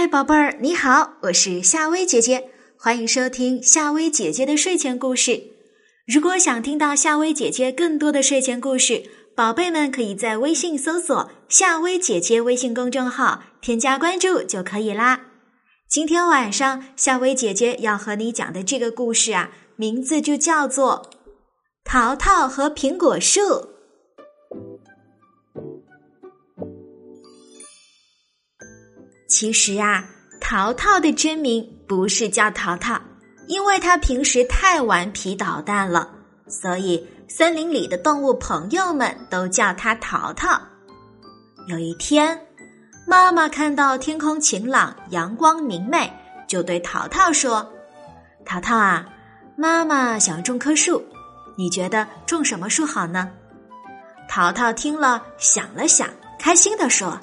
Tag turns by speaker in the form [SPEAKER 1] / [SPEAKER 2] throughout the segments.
[SPEAKER 1] 嗨，宝贝儿，你好，我是夏薇姐姐，欢迎收听夏薇姐姐的睡前故事。如果想听到夏薇姐姐更多的睡前故事，宝贝们可以在微信搜索“夏薇姐姐”微信公众号，添加关注就可以啦。今天晚上，夏薇姐姐要和你讲的这个故事啊，名字就叫做《淘淘和苹果树》。其实啊，淘淘的真名不是叫淘淘，因为他平时太顽皮捣蛋了，所以森林里的动物朋友们都叫他淘淘。有一天，妈妈看到天空晴朗，阳光明媚，就对淘淘说：“淘淘啊，妈妈想种棵树，你觉得种什么树好呢？”淘淘听了，想了想，开心地说：“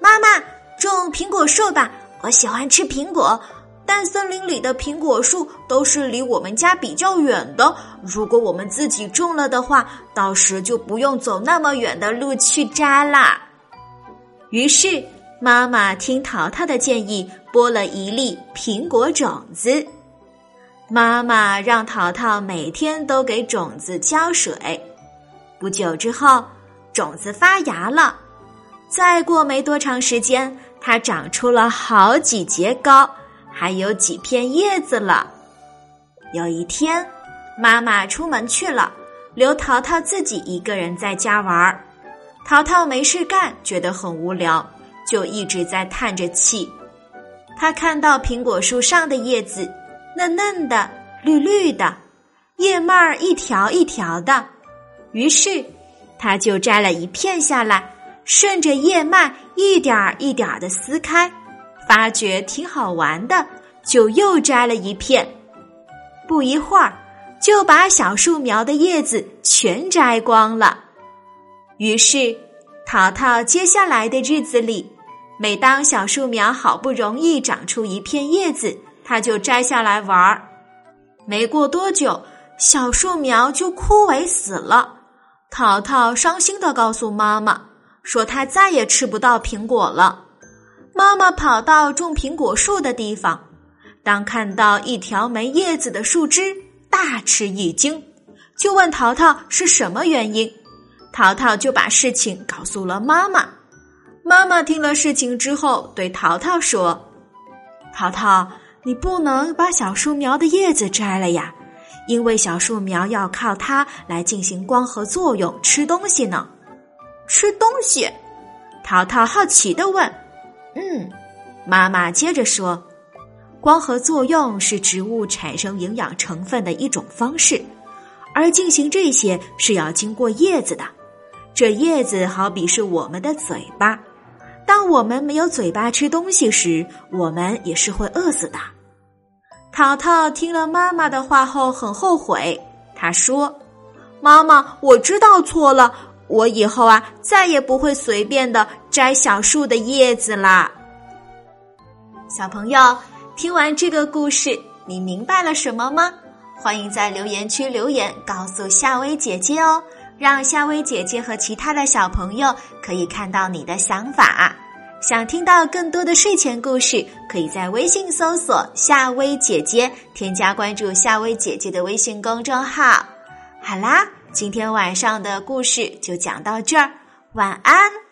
[SPEAKER 1] 妈妈。”种苹果树吧，我喜欢吃苹果，但森林里的苹果树都是离我们家比较远的。如果我们自己种了的话，到时就不用走那么远的路去摘啦。于是，妈妈听淘淘的建议，播了一粒苹果种子。妈妈让淘淘每天都给种子浇水。不久之后，种子发芽了。再过没多长时间。它长出了好几节高，还有几片叶子了。有一天，妈妈出门去了，留淘淘自己一个人在家玩儿。淘淘没事干，觉得很无聊，就一直在叹着气。他看到苹果树上的叶子嫩嫩的、绿绿的，叶脉儿一条一条的，于是他就摘了一片下来。顺着叶脉一点儿一点儿的撕开，发觉挺好玩的，就又摘了一片。不一会儿，就把小树苗的叶子全摘光了。于是，淘淘接下来的日子里，每当小树苗好不容易长出一片叶子，他就摘下来玩儿。没过多久，小树苗就枯萎死了。淘淘伤心的告诉妈妈。说他再也吃不到苹果了。妈妈跑到种苹果树的地方，当看到一条没叶子的树枝，大吃一惊，就问淘淘是什么原因。淘淘就把事情告诉了妈妈。妈妈听了事情之后，对淘淘说：“淘淘，你不能把小树苗的叶子摘了呀，因为小树苗要靠它来进行光合作用，吃东西呢。”吃东西，淘淘好奇的问：“嗯。”妈妈接着说：“光合作用是植物产生营养成分的一种方式，而进行这些是要经过叶子的。这叶子好比是我们的嘴巴，当我们没有嘴巴吃东西时，我们也是会饿死的。”淘淘听了妈妈的话后很后悔，他说：“妈妈，我知道错了。”我以后啊，再也不会随便的摘小树的叶子啦。小朋友，听完这个故事，你明白了什么吗？欢迎在留言区留言告诉夏薇姐姐哦，让夏薇姐姐和其他的小朋友可以看到你的想法。想听到更多的睡前故事，可以在微信搜索“夏薇姐姐”，添加关注夏薇姐姐的微信公众号。好啦。今天晚上的故事就讲到这儿，晚安。